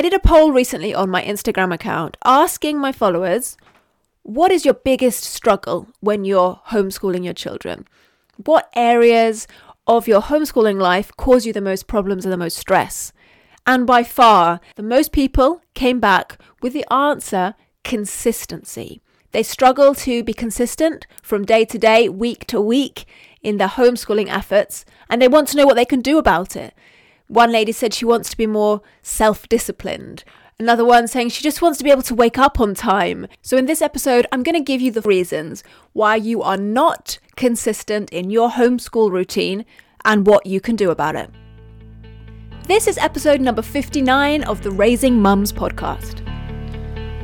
I did a poll recently on my Instagram account asking my followers, what is your biggest struggle when you're homeschooling your children? What areas of your homeschooling life cause you the most problems and the most stress? And by far, the most people came back with the answer consistency. They struggle to be consistent from day to day, week to week in their homeschooling efforts, and they want to know what they can do about it. One lady said she wants to be more self disciplined. Another one saying she just wants to be able to wake up on time. So, in this episode, I'm going to give you the reasons why you are not consistent in your homeschool routine and what you can do about it. This is episode number 59 of the Raising Mums podcast.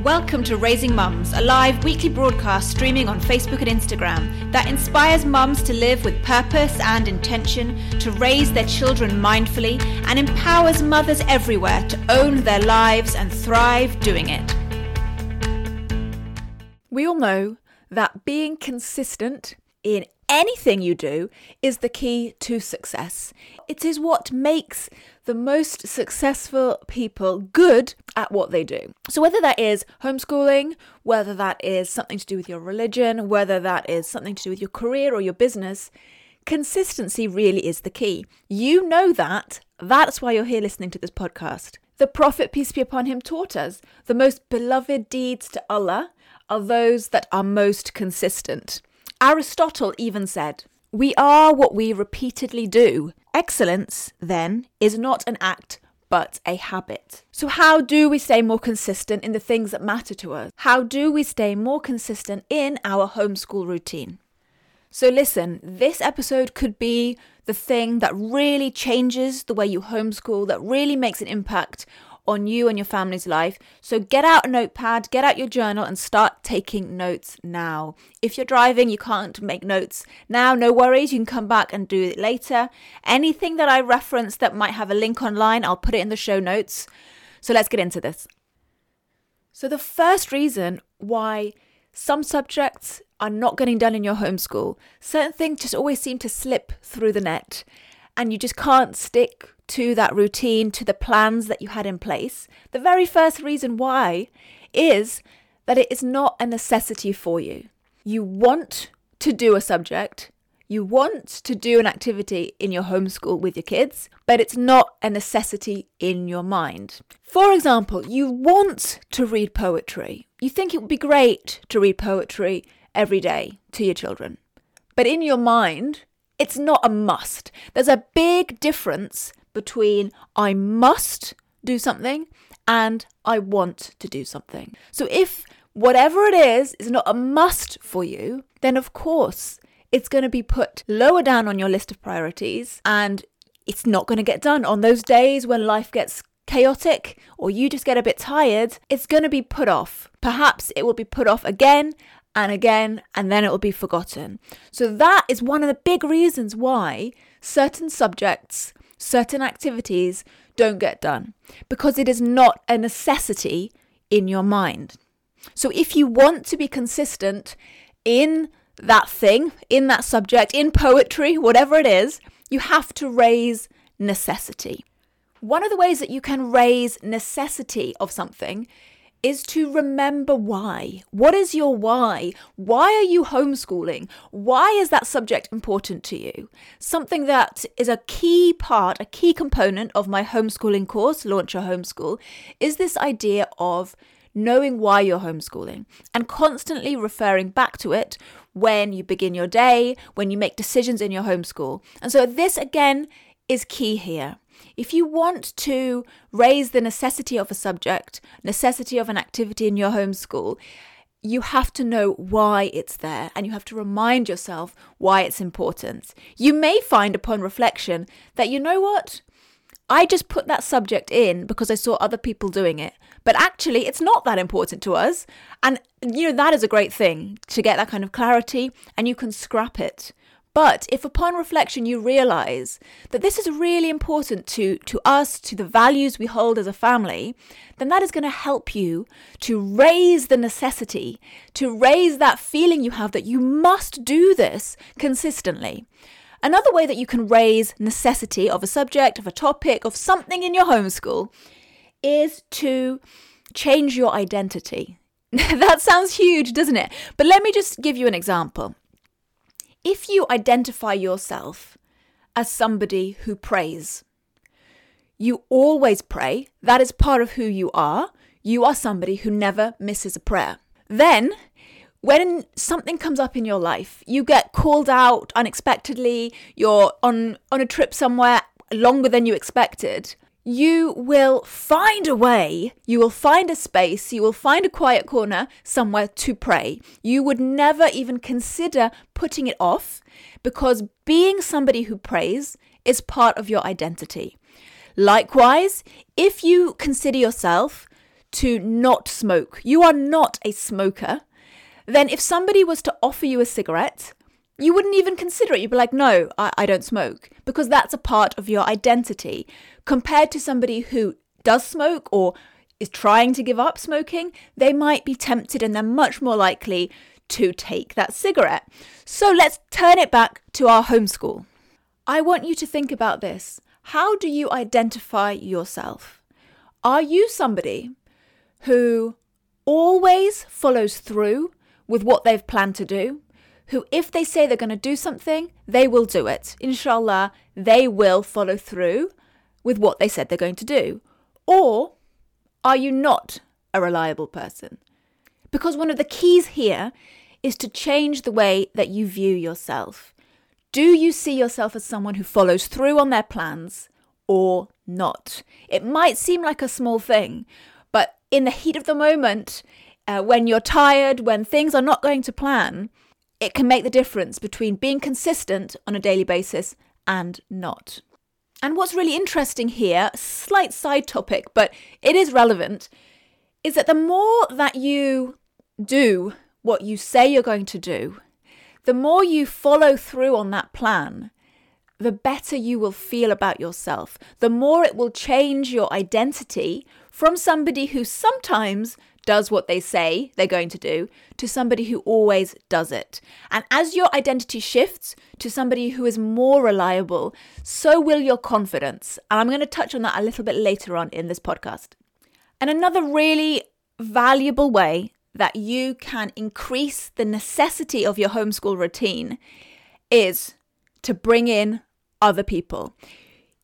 Welcome to Raising Mums, a live weekly broadcast streaming on Facebook and Instagram that inspires mums to live with purpose and intention, to raise their children mindfully, and empowers mothers everywhere to own their lives and thrive doing it. We all know that being consistent in anything you do is the key to success. It is what makes the most successful people good at what they do. So, whether that is homeschooling, whether that is something to do with your religion, whether that is something to do with your career or your business, consistency really is the key. You know that. That's why you're here listening to this podcast. The Prophet, peace be upon him, taught us the most beloved deeds to Allah are those that are most consistent. Aristotle even said, We are what we repeatedly do. Excellence, then, is not an act but a habit. So, how do we stay more consistent in the things that matter to us? How do we stay more consistent in our homeschool routine? So, listen, this episode could be the thing that really changes the way you homeschool, that really makes an impact on you and your family's life. So get out a notepad, get out your journal, and start taking notes now. If you're driving, you can't make notes now, no worries. You can come back and do it later. Anything that I reference that might have a link online, I'll put it in the show notes. So let's get into this. So, the first reason why some subjects are not getting done in your homeschool, certain things just always seem to slip through the net, and you just can't stick to that routine, to the plans that you had in place, the very first reason why is that it is not a necessity for you. You want to do a subject, you want to do an activity in your homeschool with your kids, but it's not a necessity in your mind. For example, you want to read poetry. You think it would be great to read poetry every day to your children. But in your mind, it's not a must. There's a big difference between I must do something and I want to do something. So if whatever it is is not a must for you, then of course it's going to be put lower down on your list of priorities and it's not going to get done on those days when life gets chaotic or you just get a bit tired, it's going to be put off. Perhaps it will be put off again and again, and then it will be forgotten. So, that is one of the big reasons why certain subjects certain activities don't get done because it is not a necessity in your mind. So if you want to be consistent in that thing, in that subject, in poetry, whatever it is, you have to raise necessity. One of the ways that you can raise necessity of something is to remember why. What is your why? Why are you homeschooling? Why is that subject important to you? Something that is a key part, a key component of my homeschooling course, Launch Your Homeschool, is this idea of knowing why you're homeschooling and constantly referring back to it when you begin your day, when you make decisions in your homeschool. And so, this again is key here. If you want to raise the necessity of a subject, necessity of an activity in your homeschool, you have to know why it's there and you have to remind yourself why it's important. You may find upon reflection that you know what? I just put that subject in because I saw other people doing it. But actually, it's not that important to us. And, you know, that is a great thing to get that kind of clarity and you can scrap it. But if upon reflection you realize that this is really important to, to us, to the values we hold as a family, then that is going to help you to raise the necessity, to raise that feeling you have that you must do this consistently. Another way that you can raise necessity of a subject, of a topic, of something in your homeschool is to change your identity. that sounds huge, doesn't it? But let me just give you an example. If you identify yourself as somebody who prays, you always pray, that is part of who you are. You are somebody who never misses a prayer. Then, when something comes up in your life, you get called out unexpectedly, you're on, on a trip somewhere longer than you expected, you will find a way, you will find a space, you will find a quiet corner somewhere to pray. You would never even consider putting it off because being somebody who prays is part of your identity. Likewise, if you consider yourself to not smoke, you are not a smoker, then if somebody was to offer you a cigarette, you wouldn't even consider it. You'd be like, no, I, I don't smoke, because that's a part of your identity. Compared to somebody who does smoke or is trying to give up smoking, they might be tempted and they're much more likely to take that cigarette. So let's turn it back to our homeschool. I want you to think about this. How do you identify yourself? Are you somebody who always follows through with what they've planned to do? Who, if they say they're going to do something, they will do it. Inshallah, they will follow through with what they said they're going to do. Or are you not a reliable person? Because one of the keys here is to change the way that you view yourself. Do you see yourself as someone who follows through on their plans or not? It might seem like a small thing, but in the heat of the moment, uh, when you're tired, when things are not going to plan, it can make the difference between being consistent on a daily basis and not. And what's really interesting here, slight side topic, but it is relevant, is that the more that you do what you say you're going to do, the more you follow through on that plan, the better you will feel about yourself. The more it will change your identity from somebody who sometimes does what they say they're going to do to somebody who always does it. And as your identity shifts to somebody who is more reliable, so will your confidence. And I'm going to touch on that a little bit later on in this podcast. And another really valuable way that you can increase the necessity of your homeschool routine is to bring in other people.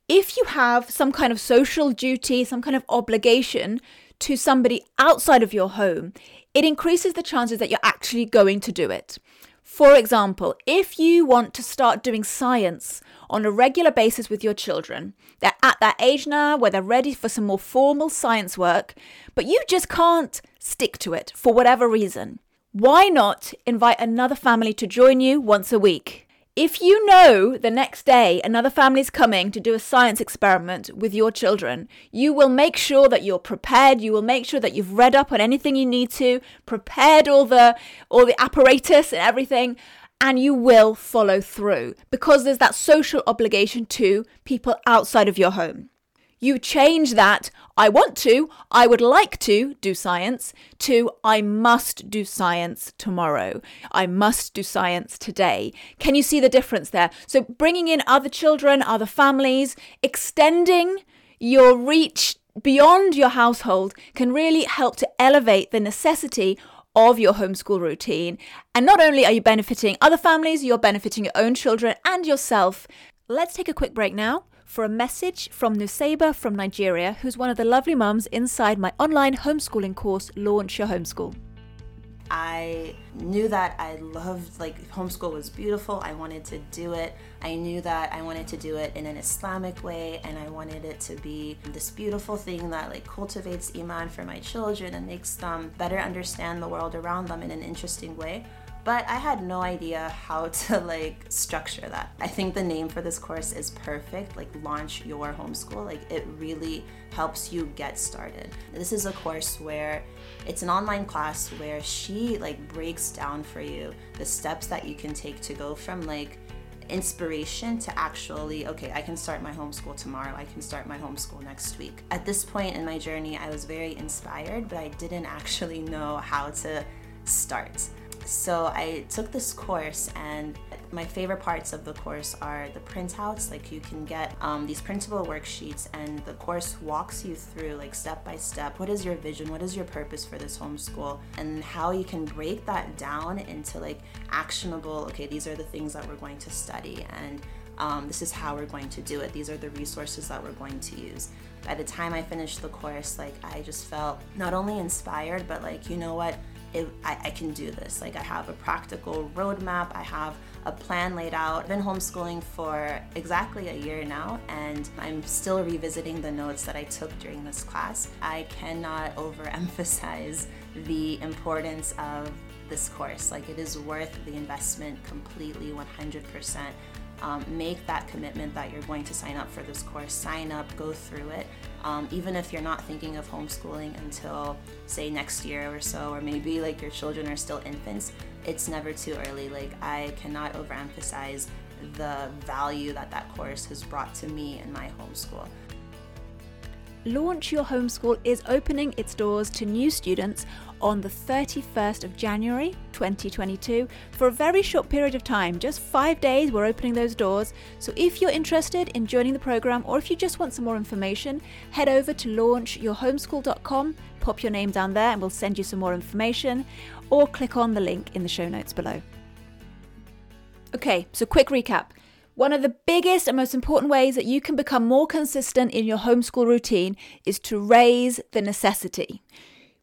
If you have some kind of social duty, some kind of obligation to somebody outside of your home, it increases the chances that you're actually going to do it. For example, if you want to start doing science on a regular basis with your children, they're at that age now where they're ready for some more formal science work, but you just can't stick to it for whatever reason. Why not invite another family to join you once a week? If you know the next day another family's coming to do a science experiment with your children, you will make sure that you're prepared. You will make sure that you've read up on anything you need to, prepared all the all the apparatus and everything, and you will follow through because there's that social obligation to people outside of your home. You change that I want to, I would like to do science, to I must do science tomorrow. I must do science today. Can you see the difference there? So, bringing in other children, other families, extending your reach beyond your household can really help to elevate the necessity of your homeschool routine. And not only are you benefiting other families, you're benefiting your own children and yourself. Let's take a quick break now for a message from Nusaiba from Nigeria, who's one of the lovely mums inside my online homeschooling course, Launch Your Homeschool. I knew that I loved, like, homeschool was beautiful. I wanted to do it. I knew that I wanted to do it in an Islamic way, and I wanted it to be this beautiful thing that, like, cultivates Iman for my children and makes them better understand the world around them in an interesting way but I had no idea how to like structure that. I think the name for this course is perfect, like launch your homeschool. Like it really helps you get started. This is a course where it's an online class where she like breaks down for you the steps that you can take to go from like inspiration to actually, okay, I can start my homeschool tomorrow. I can start my homeschool next week. At this point in my journey, I was very inspired, but I didn't actually know how to start. So I took this course and My favorite parts of the course are the printouts. Like you can get um, these printable worksheets, and the course walks you through, like step by step, what is your vision, what is your purpose for this homeschool, and how you can break that down into like actionable. Okay, these are the things that we're going to study, and um, this is how we're going to do it. These are the resources that we're going to use. By the time I finished the course, like I just felt not only inspired, but like you know what it, I, I, can do this. Like I have a practical roadmap, I have a plan laid out. I've been homeschooling for exactly a year now, and I'm still revisiting the notes that I took during this class. I cannot overemphasize the importance of this course. Like it is worth the investment completely 100%. Um, make that commitment that you're going to sign up for this course. Sign up, go through it. Um, even if you're not thinking of homeschooling until, say, next year or so, or maybe like your children are still infants, it's never too early. Like, I cannot overemphasize the value that that course has brought to me in my homeschool. Launch Your Homeschool is opening its doors to new students on the 31st of January 2022 for a very short period of time, just five days. We're opening those doors. So if you're interested in joining the program or if you just want some more information, head over to launchyourhomeschool.com, pop your name down there, and we'll send you some more information, or click on the link in the show notes below. Okay, so quick recap. One of the biggest and most important ways that you can become more consistent in your homeschool routine is to raise the necessity.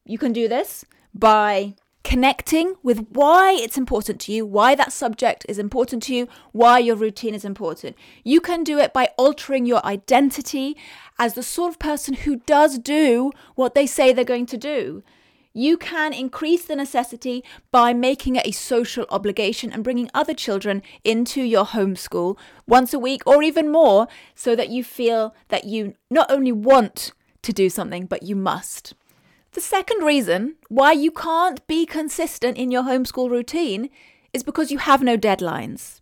You can do this by connecting with why it's important to you, why that subject is important to you, why your routine is important. You can do it by altering your identity as the sort of person who does do what they say they're going to do. You can increase the necessity by making it a social obligation and bringing other children into your homeschool once a week or even more so that you feel that you not only want to do something, but you must. The second reason why you can't be consistent in your homeschool routine is because you have no deadlines.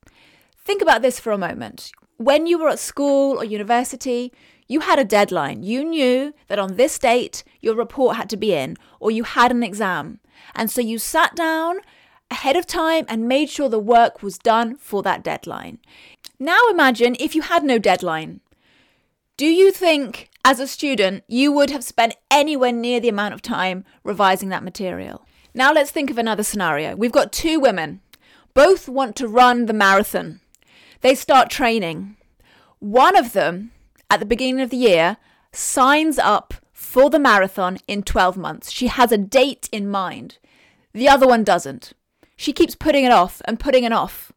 Think about this for a moment. When you were at school or university, you had a deadline. You knew that on this date your report had to be in, or you had an exam. And so you sat down ahead of time and made sure the work was done for that deadline. Now imagine if you had no deadline. Do you think, as a student, you would have spent anywhere near the amount of time revising that material? Now let's think of another scenario. We've got two women. Both want to run the marathon. They start training. One of them at the beginning of the year, signs up for the marathon in 12 months. She has a date in mind. The other one doesn't. She keeps putting it off and putting it off.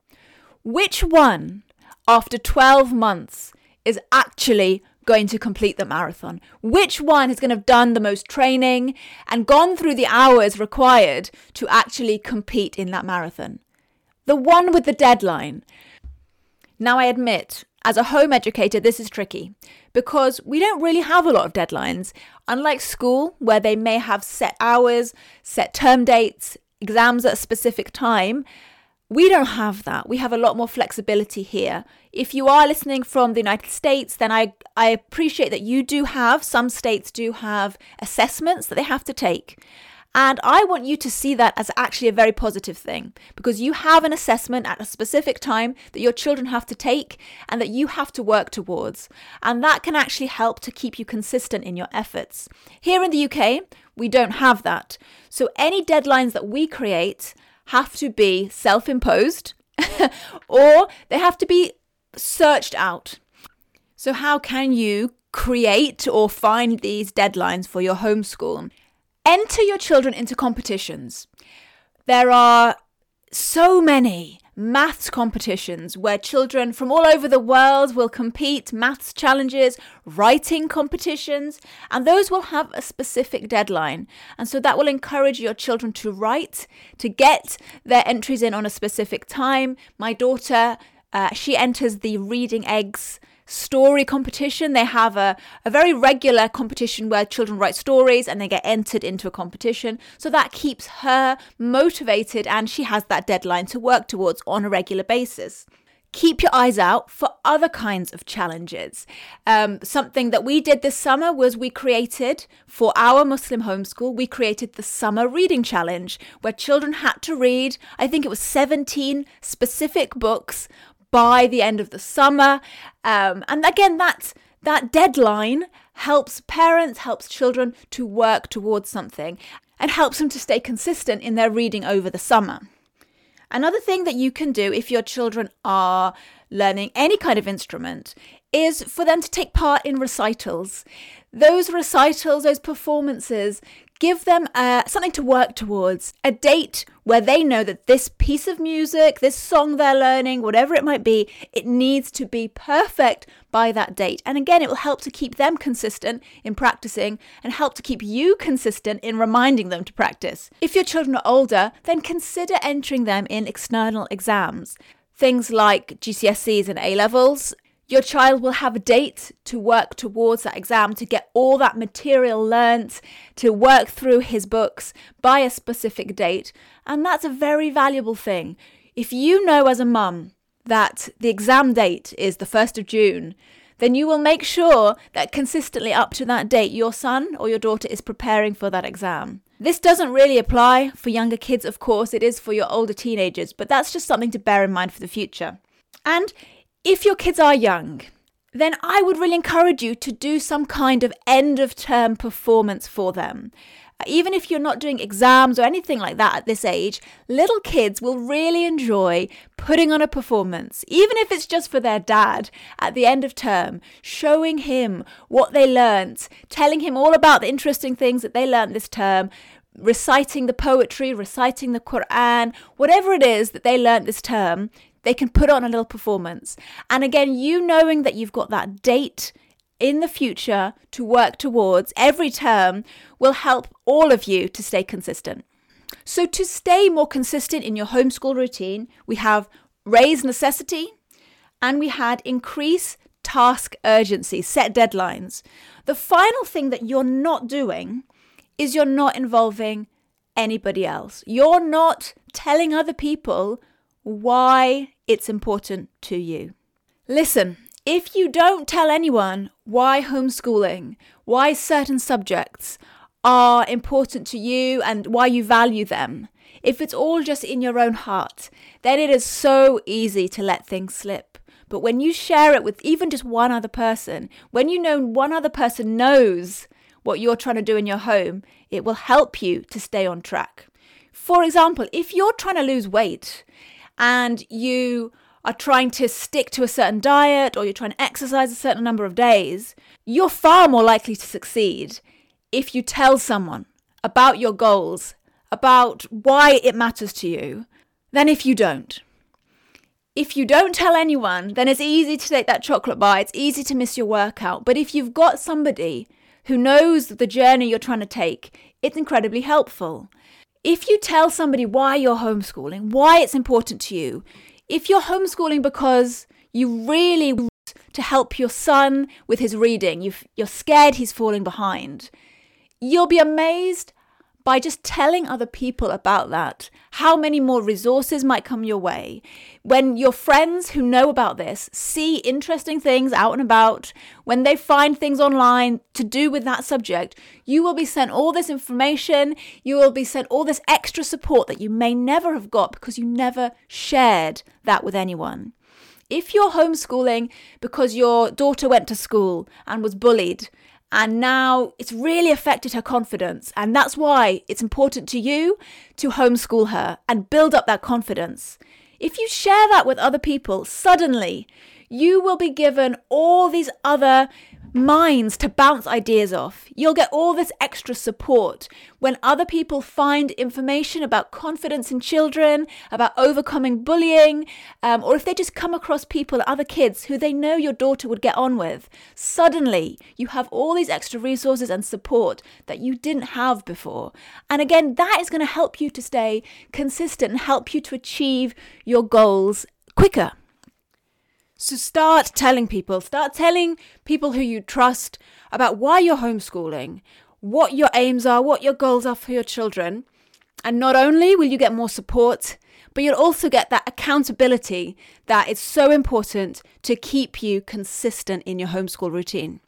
Which one, after 12 months, is actually going to complete the marathon? Which one is going to have done the most training and gone through the hours required to actually compete in that marathon? The one with the deadline. Now, I admit as a home educator, this is tricky because we don't really have a lot of deadlines. Unlike school, where they may have set hours, set term dates, exams at a specific time, we don't have that. We have a lot more flexibility here. If you are listening from the United States, then I, I appreciate that you do have, some states do have assessments that they have to take. And I want you to see that as actually a very positive thing because you have an assessment at a specific time that your children have to take and that you have to work towards. And that can actually help to keep you consistent in your efforts. Here in the UK, we don't have that. So any deadlines that we create have to be self imposed or they have to be searched out. So, how can you create or find these deadlines for your homeschool? Enter your children into competitions. There are so many maths competitions where children from all over the world will compete, maths challenges, writing competitions, and those will have a specific deadline. And so that will encourage your children to write, to get their entries in on a specific time. My daughter, uh, she enters the Reading Eggs story competition. They have a, a very regular competition where children write stories and they get entered into a competition. So that keeps her motivated and she has that deadline to work towards on a regular basis. keep your eyes out for other kinds of challenges. Um, something that we did this summer was we created for our Muslim homeschool, we created the Summer Reading Challenge, where children had to read, I think it was 17 specific books by the end of the summer. Um, and again, that's that deadline helps parents, helps children to work towards something and helps them to stay consistent in their reading over the summer. Another thing that you can do if your children are learning any kind of instrument is for them to take part in recitals. Those recitals, those performances give them uh, something to work towards, a date where they know that this piece of music, this song they're learning, whatever it might be, it needs to be perfect by that date. And again, it will help to keep them consistent in practicing and help to keep you consistent in reminding them to practice. If your children are older, then consider entering them in external exams. Things like GCSEs and A levels, your child will have a date to work towards that exam, to get all that material learnt, to work through his books by a specific date. And that's a very valuable thing. If you know as a mum that the exam date is the 1st of June, then you will make sure that consistently up to that date, your son or your daughter is preparing for that exam. This doesn't really apply for younger kids, of course, it is for your older teenagers, but that's just something to bear in mind for the future. And if your kids are young, then I would really encourage you to do some kind of end of term performance for them. Even if you're not doing exams or anything like that at this age, little kids will really enjoy putting on a performance, even if it's just for their dad at the end of term, showing him what they learnt, telling him all about the interesting things that they learnt this term, reciting the poetry, reciting the Quran, whatever it is that they learnt this term, they can put on a little performance. And again, you knowing that you've got that date in the future to work towards every term will help all of you to stay consistent. So, to stay more consistent in your homeschool routine, we have raise necessity and we had increase task urgency, set deadlines. The final thing that you're not doing is you're not involving anybody else. You're not telling other people why it's important to you. Listen, if you don't tell anyone why homeschooling, why certain subjects are important to you and why you value them, if it's all just in your own heart, then it is so easy to let things slip. But when you share it with even just one other person, when you know one other person knows what you're trying to do in your home, it will help you to stay on track. For example, if you're trying to lose weight and you are trying to stick to a certain diet or you're trying to exercise a certain number of days, you're far more likely to succeed if you tell someone about your goals, about why it matters to you, than if you don't. If you don't tell anyone, then it's easy to take that chocolate bar, it's easy to miss your workout. But if you've got somebody who knows the journey you're trying to take, it's incredibly helpful. If you tell somebody why you're homeschooling, why it's important to you, if you're homeschooling because you really want to help your son with his reading, you you're scared he's falling behind, you'll be amazed by just telling other people about that, how many more resources might come your way. When your friends who know about this see interesting things out and about, when they find things online to do with that subject, you will be sent all this information, you will be sent all this extra support that you may never have got because you never shared that with anyone. If you're homeschooling because your daughter went to school and was bullied, and now it's really affected her confidence. And that's why it's important to you to homeschool her and build up that confidence. If you share that with other people, suddenly you will be given all these other minds to bounce ideas off. You'll get all this extra support when other people find information about confidence in children, about overcoming bullying, um, or if they just come across people, other kids who they know your daughter would get on with. Suddenly, you have all these extra resources and support that you didn't have before. And again, that is going to help you to stay consistent and help you to achieve your goals quicker. So start telling people, start telling people who you trust about why you're homeschooling, what your aims are, what your goals are for your children. And not only will you get more support, but you'll also get that accountability that is so important to keep you consistent in your homeschool routine.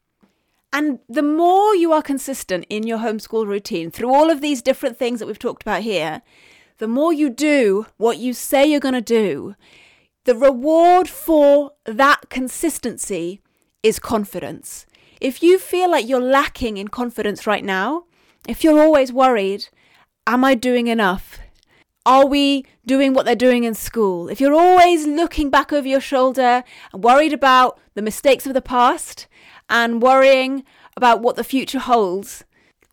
And the more you are consistent in your homeschool routine through all of these different things that we've talked about here, the more you do what you say you're going to do, the reward for that consistency is confidence. If you feel like you're lacking in confidence right now, if you're always worried, am I doing enough? Are we doing what they're doing in school? If you're always looking back over your shoulder and worried about the mistakes of the past, and worrying about what the future holds.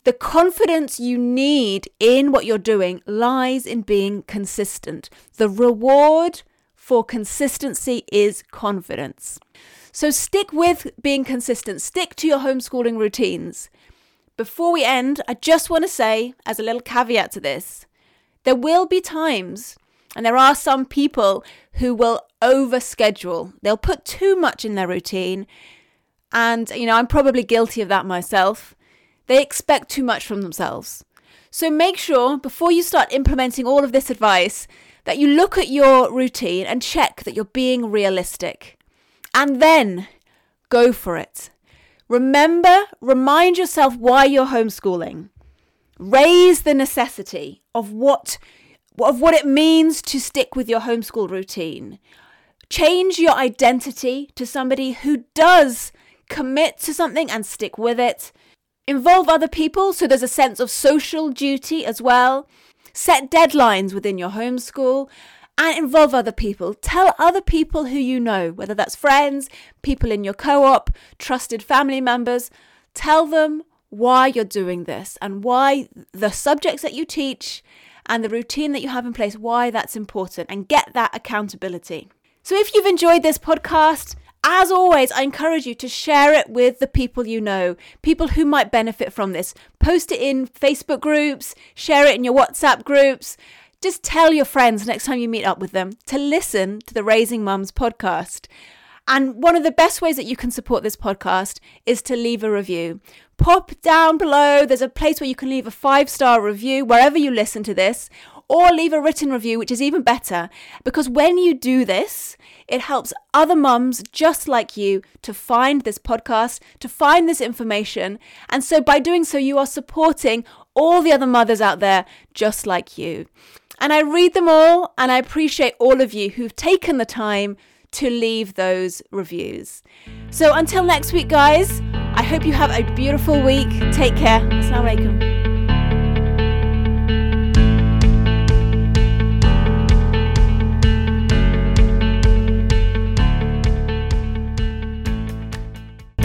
The confidence you need in what you're doing lies in being consistent. The reward for consistency is confidence. So stick with being consistent, stick to your homeschooling routines. Before we end, I just want to say, as a little caveat to this, there will be times, and there are some people who will overschedule. They'll put too much in their routine and, you know, I'm probably guilty of that myself. They expect too much from themselves. So make sure before you start implementing all of this advice that you look at your routine and check that you're being realistic. And then go for it. Remember, remind yourself why you're homeschooling. Raise the necessity of what of what it means to stick with your homeschool routine. Change your identity to somebody who does commit to something and stick with it. Involve other people so there's a sense of social duty as well. Set deadlines within your homeschool and involve other people. Tell other people who you know, whether that's friends, people in your co op, trusted family members. Tell them why you're doing this and why the subjects that you teach and the routine that you have in place, why that's important, and get that accountability. So, if you've enjoyed this podcast, as always, I encourage you to share it with the people you know, people who might benefit from this. Post it in Facebook groups, share it in your WhatsApp groups. Just tell your friends next time you meet up with them to listen to the Raising Mums podcast. And one of the best ways that you can support this podcast is to leave a review. Pop down below, there's a place where you can leave a five star review wherever you listen to this, or leave a written review, which is even better. Because when you do this, it helps other mums just like you to find this podcast, to find this information. And so by doing so, you are supporting all the other mothers out there just like you. And I read them all, and I appreciate all of you who've taken the time to leave those reviews. So until next week, guys, I hope you have a beautiful week. Take care. Assalamu alaikum.